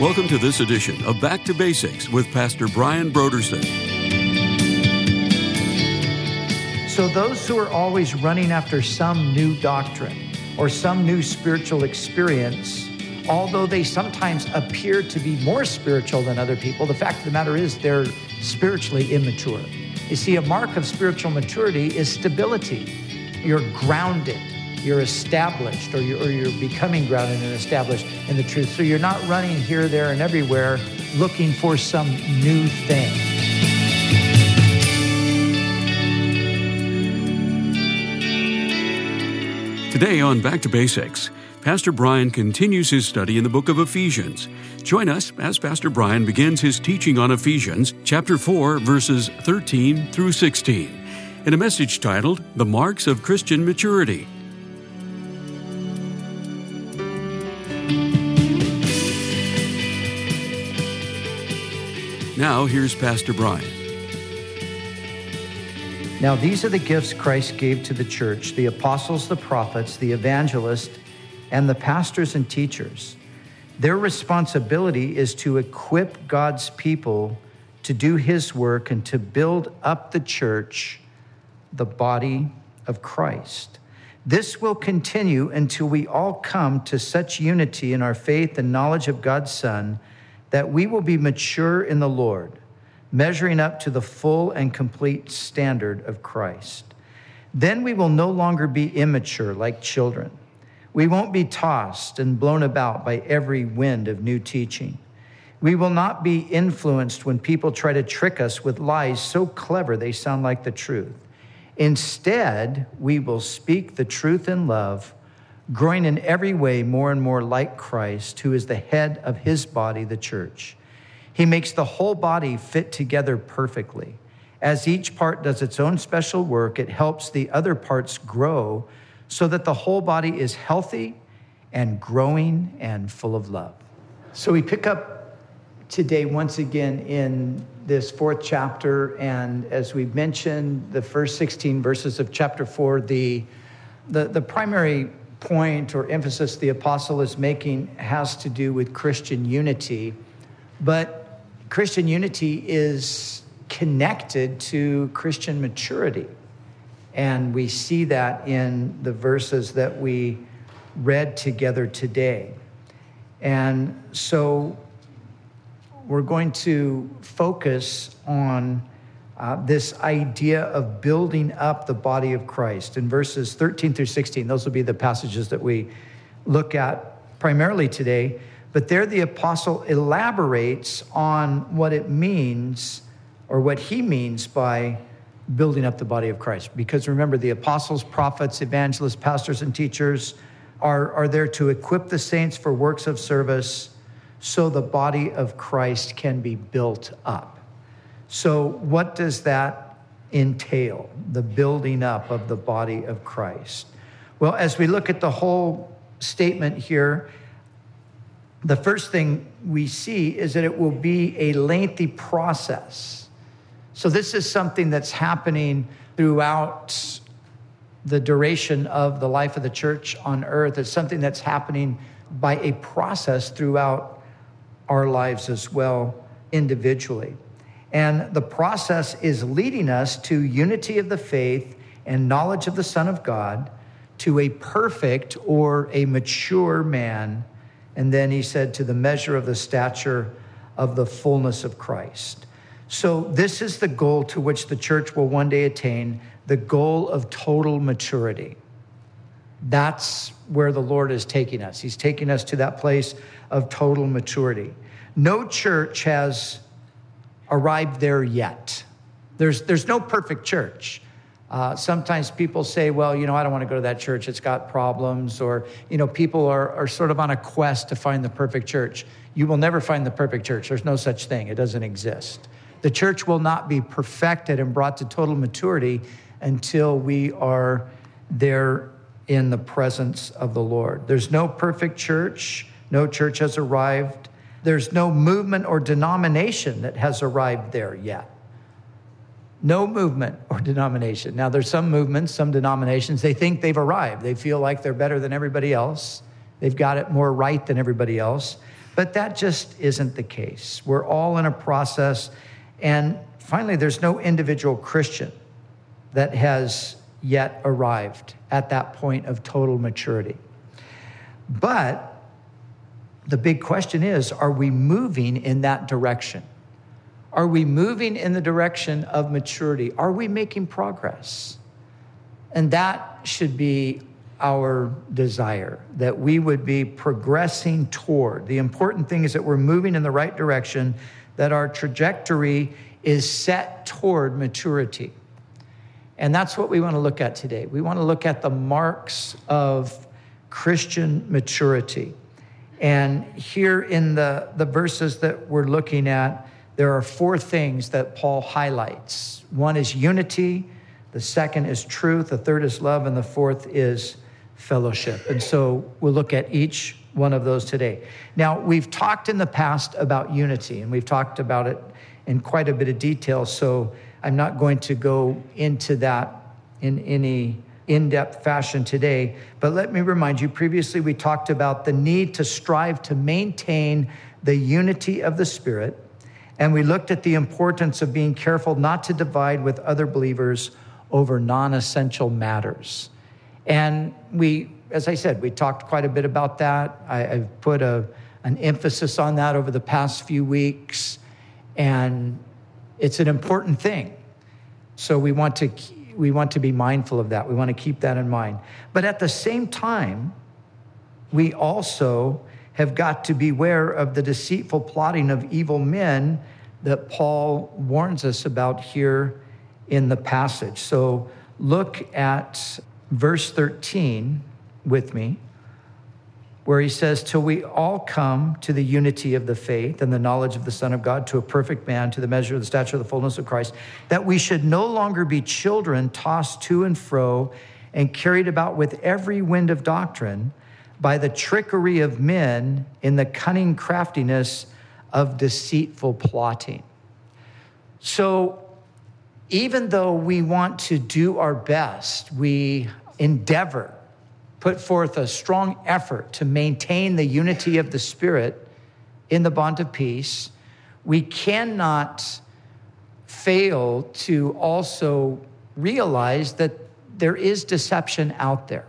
Welcome to this edition of Back to Basics with Pastor Brian Brodersen. So, those who are always running after some new doctrine or some new spiritual experience, although they sometimes appear to be more spiritual than other people, the fact of the matter is they're spiritually immature. You see, a mark of spiritual maturity is stability. You're grounded you're established or you're, or you're becoming grounded and established in the truth. So you're not running here, there, and everywhere looking for some new thing. Today on Back to Basics, Pastor Brian continues his study in the book of Ephesians. Join us as Pastor Brian begins his teaching on Ephesians, chapter 4, verses 13 through 16, in a message titled The Marks of Christian Maturity. Now, here's Pastor Brian. Now, these are the gifts Christ gave to the church the apostles, the prophets, the evangelists, and the pastors and teachers. Their responsibility is to equip God's people to do his work and to build up the church, the body of Christ. This will continue until we all come to such unity in our faith and knowledge of God's Son that we will be mature in the Lord, measuring up to the full and complete standard of Christ. Then we will no longer be immature like children. We won't be tossed and blown about by every wind of new teaching. We will not be influenced when people try to trick us with lies so clever they sound like the truth. Instead, we will speak the truth in love growing in every way more and more like Christ, who is the head of his body, the church. He makes the whole body fit together perfectly. As each part does its own special work, it helps the other parts grow so that the whole body is healthy and growing and full of love. So we pick up today once again in this fourth chapter. And as we mentioned, the first 16 verses of chapter four, the, the, the primary point or emphasis the apostle is making has to do with Christian unity, but Christian unity is connected to Christian maturity. And we see that in the verses that we read together today. And so we're going to focus on uh, this idea of building up the body of Christ. In verses 13 through 16, those will be the passages that we look at primarily today. But there, the apostle elaborates on what it means or what he means by building up the body of Christ. Because remember, the apostles, prophets, evangelists, pastors, and teachers are, are there to equip the saints for works of service so the body of Christ can be built up. So, what does that entail, the building up of the body of Christ? Well, as we look at the whole statement here, the first thing we see is that it will be a lengthy process. So, this is something that's happening throughout the duration of the life of the church on earth. It's something that's happening by a process throughout our lives as well, individually. And the process is leading us to unity of the faith and knowledge of the Son of God, to a perfect or a mature man. And then he said, to the measure of the stature of the fullness of Christ. So, this is the goal to which the church will one day attain the goal of total maturity. That's where the Lord is taking us. He's taking us to that place of total maturity. No church has arrived there yet. There's, there's no perfect church. Uh, sometimes people say, well, you know, I don't want to go to that church. It's got problems. Or, you know, people are, are sort of on a quest to find the perfect church. You will never find the perfect church. There's no such thing, it doesn't exist. The church will not be perfected and brought to total maturity until we are there in the presence of the Lord. There's no perfect church. No church has arrived. There's no movement or denomination that has arrived there yet. No movement or denomination. Now, there's some movements, some denominations, they think they've arrived. They feel like they're better than everybody else. They've got it more right than everybody else. But that just isn't the case. We're all in a process. And finally, there's no individual Christian that has yet arrived at that point of total maturity. But the big question is are we moving in that direction? Are we moving in the direction of maturity? Are we making progress? And that should be our desire, that we would be progressing toward. The important thing is that we're moving in the right direction, that our trajectory is set toward maturity. And that's what we want to look at today. We want to look at the marks of Christian maturity. And here in the, the verses that we're looking at, there are four things that Paul highlights one is unity, the second is truth, the third is love, and the fourth is fellowship. And so we'll look at each one of those today. Now, we've talked in the past about unity, and we've talked about it in quite a bit of detail, so I'm not going to go into that in any in depth fashion today. But let me remind you previously, we talked about the need to strive to maintain the unity of the Spirit. And we looked at the importance of being careful not to divide with other believers over non essential matters. And we, as I said, we talked quite a bit about that. I, have put a, an emphasis on that over the past few weeks. And it's an important thing. So we want to we want to be mindful of that. We want to keep that in mind. But at the same time, we also have got to beware of the deceitful plotting of evil men that Paul warns us about here in the passage. So look at verse 13 with me where he says, Till we all come to the unity of the faith and the knowledge of the Son of God, to a perfect man, to the measure of the stature of the fullness of Christ, that we should no longer be children tossed to and fro and carried about with every wind of doctrine by the trickery of men in the cunning craftiness of deceitful plotting. So, even though we want to do our best, we endeavor put forth a strong effort to maintain the unity of the Spirit in the bond of peace, we cannot fail to also realize that there is deception out there.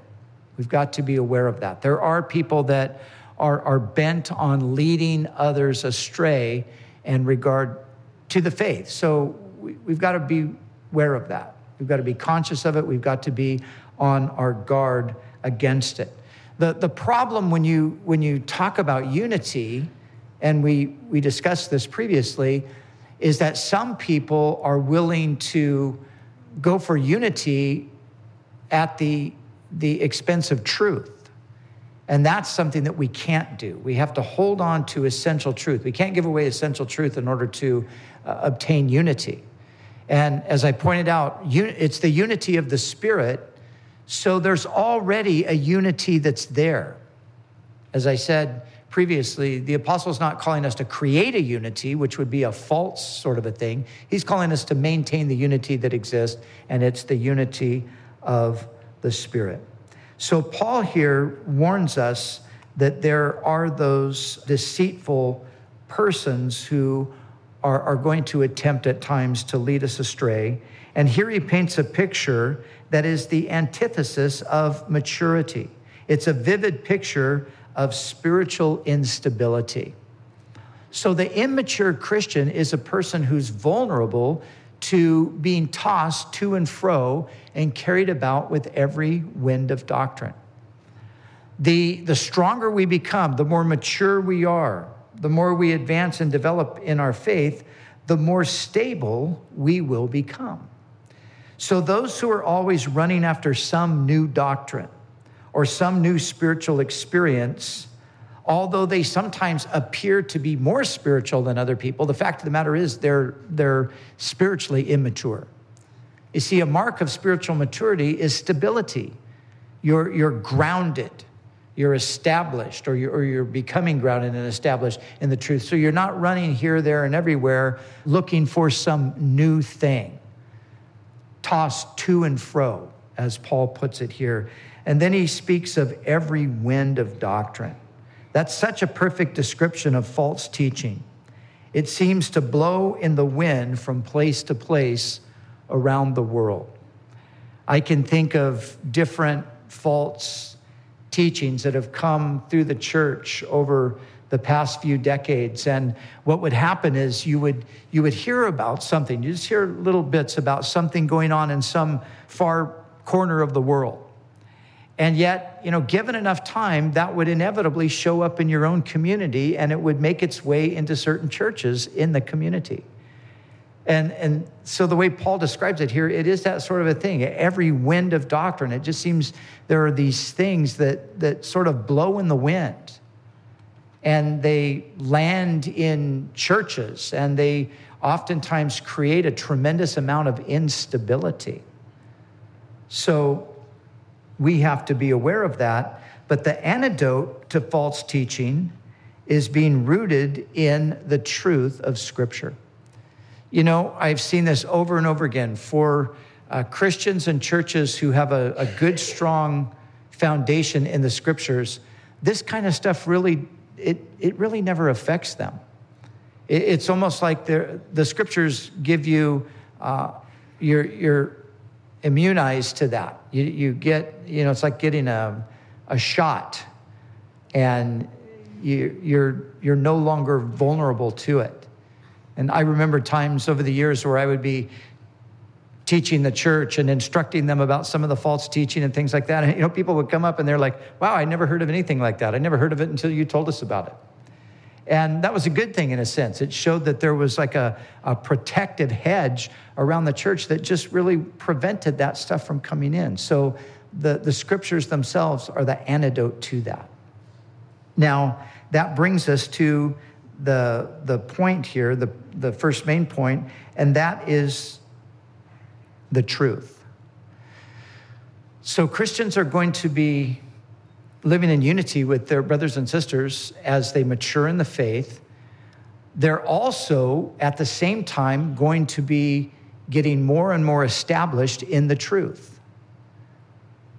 We've got to be aware of that. There are people that are, are bent on leading others astray in regard to the faith. So we, we've got to be aware of that. We've got to be conscious of it. We've got to be on our guard against it. The, the problem when you, when you talk about unity, and we, we discussed this previously, is that some people are willing to go for unity at the, the expense of truth. And that's something that we can't do. We have to hold on to essential truth. We can't give away essential truth in order to uh, obtain unity. And as I pointed out, it's the unity of the Spirit so there's already a unity that's there. As I said previously, the apostle's not calling us to create a unity, which would be a false sort of a thing. He's calling us to maintain the unity that exists, and it's the unity of the Spirit. So Paul here warns us that there are those deceitful persons who are, are going to attempt at times to lead us astray. And here he paints a picture that is the antithesis of maturity. It's a vivid picture of spiritual instability. So, the immature Christian is a person who's vulnerable to being tossed to and fro and carried about with every wind of doctrine. The, the stronger we become, the more mature we are, the more we advance and develop in our faith, the more stable we will become. So, those who are always running after some new doctrine or some new spiritual experience, although they sometimes appear to be more spiritual than other people, the fact of the matter is they're, they're spiritually immature. You see, a mark of spiritual maturity is stability. You're, you're grounded, you're established, or you're, or you're becoming grounded and established in the truth. So you're not running here, there, and everywhere looking for some new thing tossed to and fro, as Paul puts it here. And then he speaks of every wind of doctrine. That's such a perfect description of false teaching. It seems to blow in the wind from place to place around the world. I can think of different false teachings that have come through the church over the past few decades and what would happen is you would you would hear about something you just hear little bits about something going on in some far corner of the world and yet you know given enough time that would inevitably show up in your own community and it would make its way into certain churches in the community and, and so the way Paul describes it here, it is that sort of a thing. Every wind of doctrine, it just seems there are these things that, that sort of blow in the wind. And they land in churches and they oftentimes create a tremendous amount of instability. So we have to be aware of that. But the antidote to false teaching is being rooted in the truth of Scripture. You know, I've seen this over and over again for uh, Christians and churches who have a, a good, strong foundation in the scriptures. This kind of stuff really, it, it really never affects them. It, it's almost like the scriptures give you, uh, you're, you're immunized to that. You, you get, you know, it's like getting a, a shot and you, you're, you're no longer vulnerable to it. And I remember times over the years where I would be teaching the church and instructing them about some of the false teaching and things like that. And, you know, people would come up and they're like, wow, I never heard of anything like that. I never heard of it until you told us about it. And that was a good thing in a sense. It showed that there was like a, a protective hedge around the church that just really prevented that stuff from coming in. So the, the scriptures themselves are the antidote to that. Now, that brings us to the, the point here, the, the first main point, and that is the truth. So Christians are going to be living in unity with their brothers and sisters as they mature in the faith. They're also, at the same time, going to be getting more and more established in the truth.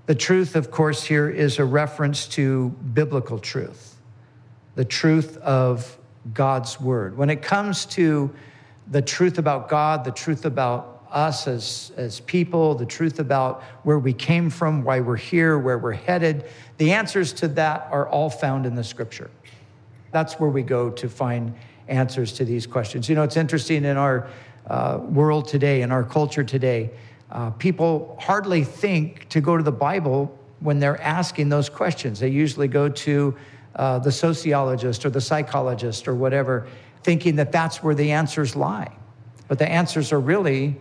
The truth, of course, here is a reference to biblical truth, the truth of God's word. When it comes to the truth about God, the truth about us as, as people, the truth about where we came from, why we're here, where we're headed, the answers to that are all found in the scripture. That's where we go to find answers to these questions. You know, it's interesting in our uh, world today, in our culture today, uh, people hardly think to go to the Bible when they're asking those questions. They usually go to uh, the sociologist or the psychologist or whatever, thinking that that's where the answers lie. But the answers are really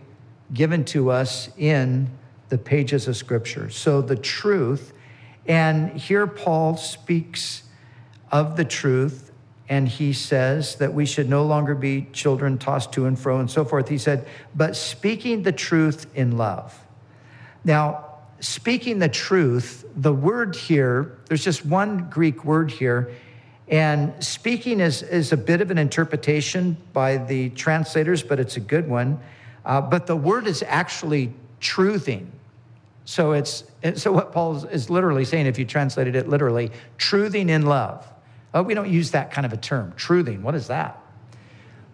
given to us in the pages of Scripture. So the truth, and here Paul speaks of the truth, and he says that we should no longer be children tossed to and fro and so forth. He said, but speaking the truth in love. Now, speaking the truth, the word here, there's just one Greek word here. And speaking is, is a bit of an interpretation by the translators, but it's a good one. Uh, but the word is actually truthing. So it's so what Paul is literally saying, if you translated it literally, truthing in love. Oh, we don't use that kind of a term, truthing. What is that?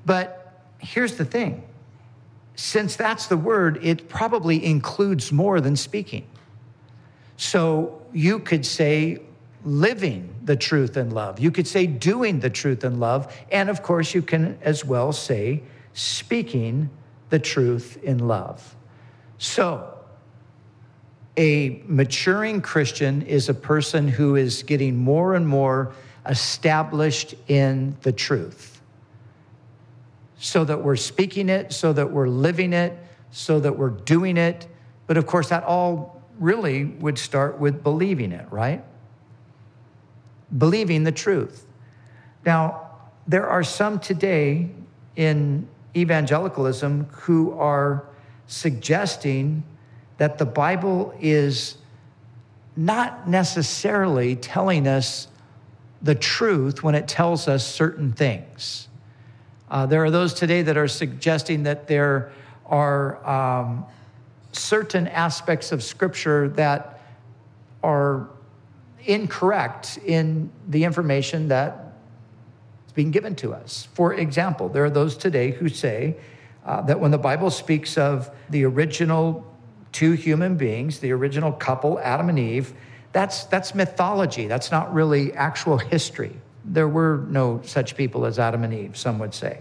But here's the thing since that's the word, it probably includes more than speaking. So you could say living the truth in love. You could say doing the truth in love. And of course, you can as well say speaking the truth in love. So, a maturing Christian is a person who is getting more and more established in the truth. So that we're speaking it, so that we're living it, so that we're doing it. But of course, that all really would start with believing it, right? Believing the truth. Now, there are some today in evangelicalism who are suggesting that the Bible is not necessarily telling us the truth when it tells us certain things. Uh, there are those today that are suggesting that there are um, certain aspects of Scripture that are incorrect in the information that being given to us. For example, there are those today who say uh, that when the Bible speaks of the original two human beings, the original couple, Adam and Eve, that's, that's mythology. That's not really actual history. There were no such people as Adam and Eve, some would say.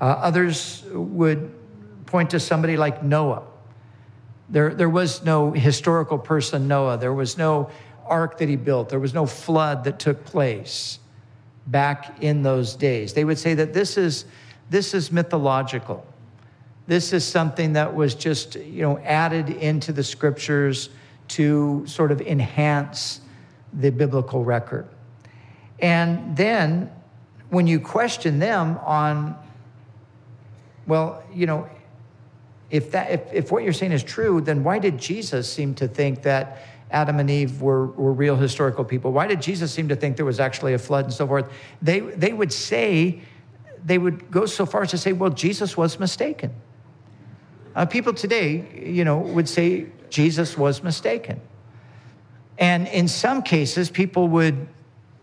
Uh, others would point to somebody like Noah. There, there was no historical person, Noah. There was no ark that he built. There was no flood that took place back in those days. They would say that this is, this is mythological. This is something that was just, you know, added into the scriptures to sort of enhance the biblical record. And then when you question them on, well, you know, if that if, if what you're saying is true, then why did Jesus seem to think that Adam and Eve were, were real historical people? Why did Jesus seem to think there was actually a flood and so forth? They they would say, they would go so far as to say, well, Jesus was mistaken. Uh, people today, you know, would say Jesus was mistaken. And in some cases, people would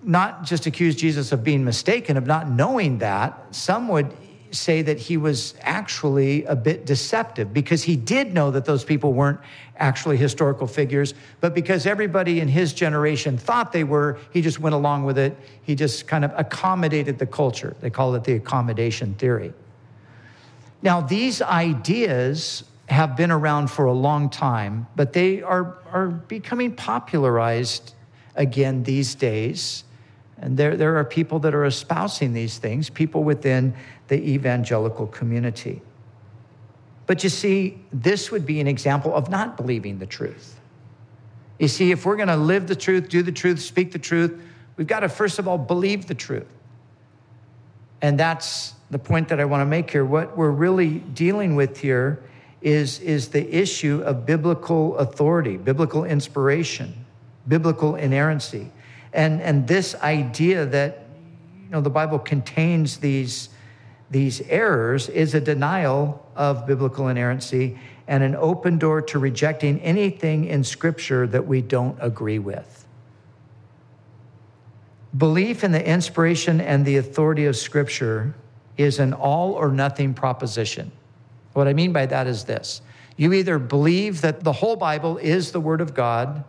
not just accuse Jesus of being mistaken, of not knowing that. Some would say that he was actually a bit deceptive because he did know that those people weren't actually historical figures, but because everybody in his generation thought they were, he just went along with it. He just kind of accommodated the culture. They call it the accommodation theory. Now, these ideas have been around for a long time, but they are, are becoming popularized again these days. And there, there are people that are espousing these things, people within the evangelical community. But you see, this would be an example of not believing the truth. You see, if we're going to live the truth, do the truth, speak the truth, we've got to first of all believe the truth. And that's the point that I want to make here. What we're really dealing with here is, is the issue of biblical authority, biblical inspiration, biblical inerrancy. And, and this idea that you know, the Bible contains these, these errors is a denial of biblical inerrancy and an open door to rejecting anything in Scripture that we don't agree with. Belief in the inspiration and the authority of Scripture is an all or nothing proposition. What I mean by that is this you either believe that the whole Bible is the Word of God,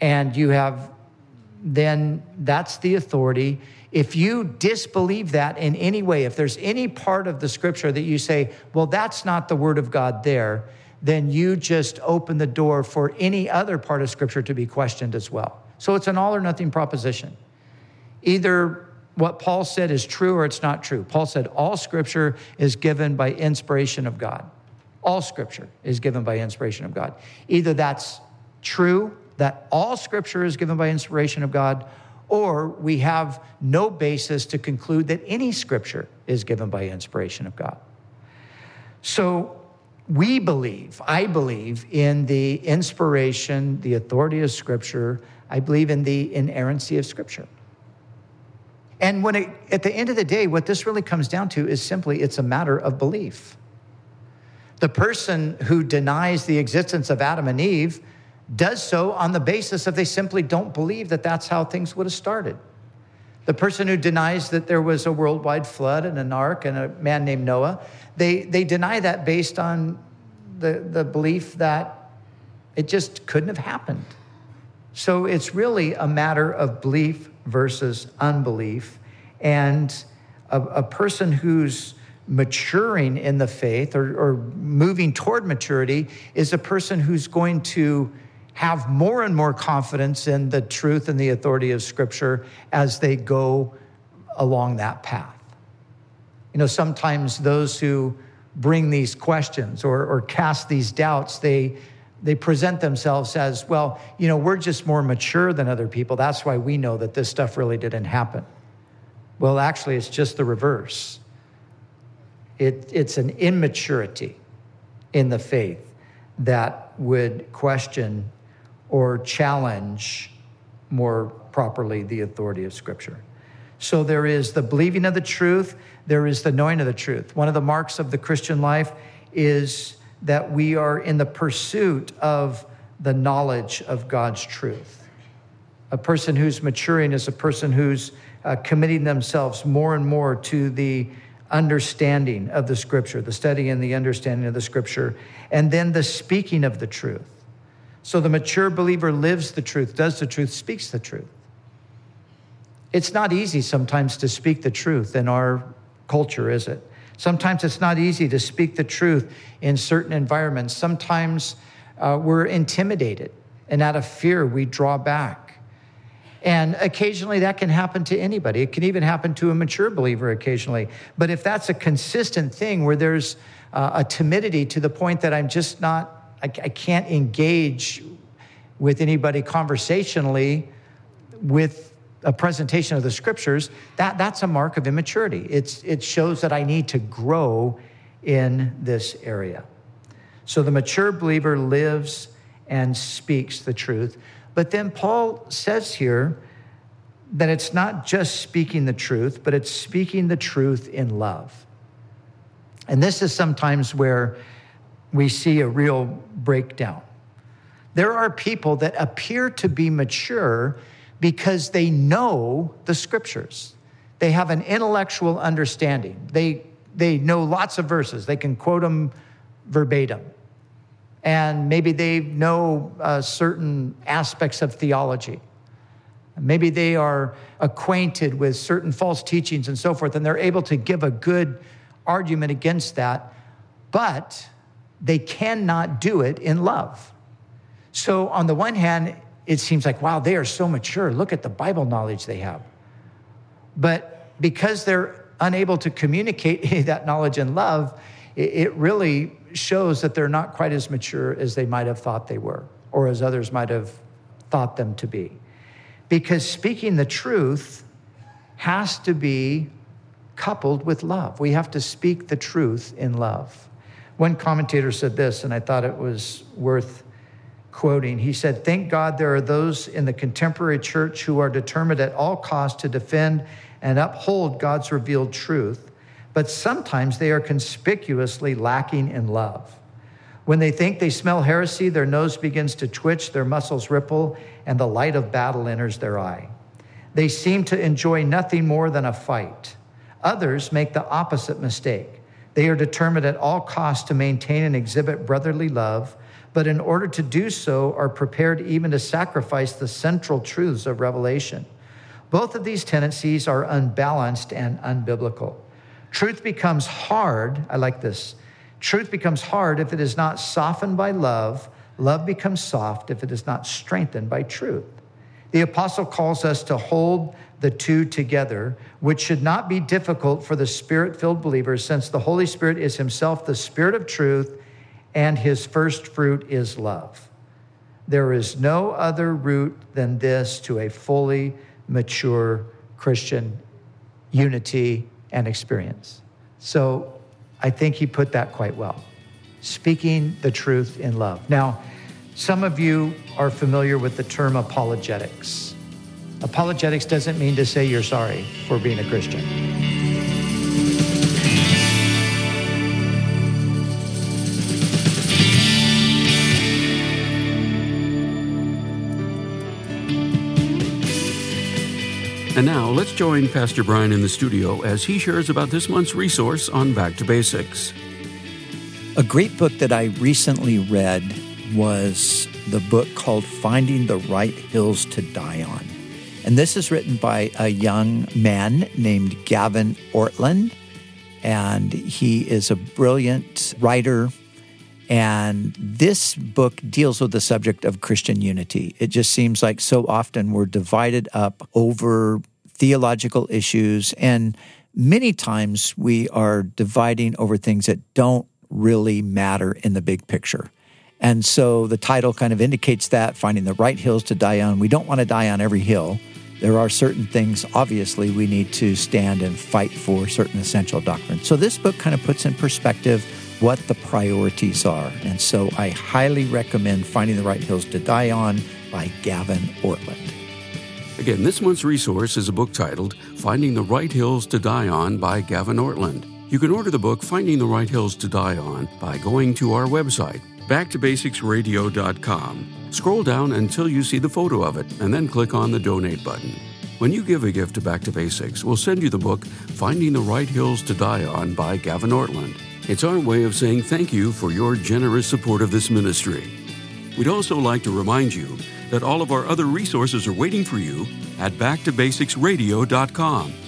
and you have then that's the authority. If you disbelieve that in any way, if there's any part of the scripture that you say, well, that's not the Word of God there, then you just open the door for any other part of scripture to be questioned as well. So it's an all or nothing proposition. Either what Paul said is true or it's not true. Paul said all scripture is given by inspiration of God. All scripture is given by inspiration of God. Either that's true, that all scripture is given by inspiration of God, or we have no basis to conclude that any scripture is given by inspiration of God. So we believe, I believe, in the inspiration, the authority of scripture. I believe in the inerrancy of scripture. And when it, at the end of the day, what this really comes down to is simply it's a matter of belief. The person who denies the existence of Adam and Eve does so on the basis of they simply don't believe that that's how things would have started. The person who denies that there was a worldwide flood and an ark and a man named Noah, they, they deny that based on the, the belief that it just couldn't have happened. So it's really a matter of belief versus unbelief. And a, a person who's maturing in the faith or, or moving toward maturity is a person who's going to have more and more confidence in the truth and the authority of Scripture as they go along that path. You know, sometimes those who bring these questions or, or cast these doubts, they they present themselves as, well, you know, we're just more mature than other people. That's why we know that this stuff really didn't happen. Well, actually, it's just the reverse. It, it's an immaturity in the faith that would question or challenge more properly the authority of Scripture. So there is the believing of the truth, there is the knowing of the truth. One of the marks of the Christian life is that we are in the pursuit of the knowledge of God's truth. A person who's maturing is a person who's uh, committing themselves more and more to the understanding of the scripture, the study and the understanding of the scripture, and then the speaking of the truth. So the mature believer lives the truth, does the truth, speaks the truth. It's not easy sometimes to speak the truth in our culture, is it? Sometimes it's not easy to speak the truth in certain environments. Sometimes uh, we're intimidated, and out of fear, we draw back. And occasionally that can happen to anybody. It can even happen to a mature believer occasionally. But if that's a consistent thing where there's uh, a timidity to the point that I'm just not, I, I can't engage with anybody conversationally with a presentation of the scriptures, that, that's a mark of immaturity. It's, it shows that I need to grow in this area. So the mature believer lives and speaks the truth. But then Paul says here that it's not just speaking the truth, but it's speaking the truth in love. And this is sometimes where we see a real breakdown. There are people that appear to be mature because they know the scriptures. They have an intellectual understanding. They, they know lots of verses, they can quote them verbatim and maybe they know uh, certain aspects of theology. Maybe they are acquainted with certain false teachings and so forth, and they're able to give a good argument against that, but they cannot do it in love. So, on the one hand, it seems like, wow, they are so mature. Look at the Bible knowledge they have. But because they're unable to communicate that knowledge in love, it really shows that they're not quite as mature as they might have thought they were, or as others might have thought them to be. Because speaking the truth has to be coupled with love. We have to speak the truth in love. One commentator said this, and I thought it was worth quoting. He said, Thank God there are those in the contemporary church who are determined at all costs to defend and uphold God's revealed truth but sometimes they are conspicuously lacking in love. When they think they smell heresy, their nose begins to twitch, their muscles ripple, and the light of battle enters their eye. They seem to enjoy nothing more than a fight. Others make the opposite mistake. They are determined at all costs to maintain and exhibit brotherly love, but in order to do so, are prepared even to sacrifice the central truths of Revelation. Both of these tendencies are unbalanced and unbiblical. Truth becomes hard. I like this. Truth becomes hard if it is not softened by love. Love becomes soft if it is not strengthened by truth. The apostle calls us to hold the two together, which should not be difficult for the spirit filled believers, since the Holy Spirit is himself the spirit of truth, and his first fruit is love. There is no other route than this to a fully mature Christian unity and experience. So I think he put that quite well. Speaking the truth in love. Now, some of you are familiar with the term apologetics. Apologetics doesn't mean to say you're sorry for being a Christian. And now let's join Pastor Brian in the studio as he shares about this month's resource on Back to Basics. A great book that I recently read was the book called Finding the Right Hills to Die On. And this is written by a young man named Gavin Ortlund. And he is a brilliant writer. And this book deals with the subject of Christian unity. It just seems like so often we're divided up over theological issues. And many times we are dividing over things that don't really matter in the big picture. And so the title kind of indicates that finding the right hills to die on. We don't want to die on every hill. There are certain things, obviously, we need to stand and fight for certain essential doctrines. So this book kind of puts in perspective what the priorities are. And so I highly recommend Finding the Right Hills to Die On by Gavin Ortlund. Again, this month's resource is a book titled Finding the Right Hills to Die On by Gavin Ortlund. You can order the book Finding the Right Hills to Die On by going to our website backtobasicsradio.com. Scroll down until you see the photo of it, and then click on the donate button. When you give a gift to Back to Basics, we'll send you the book Finding the Right Hills to Die On by Gavin Ortlund. It's our way of saying thank you for your generous support of this ministry. We'd also like to remind you that all of our other resources are waiting for you at backtobasicsradio.com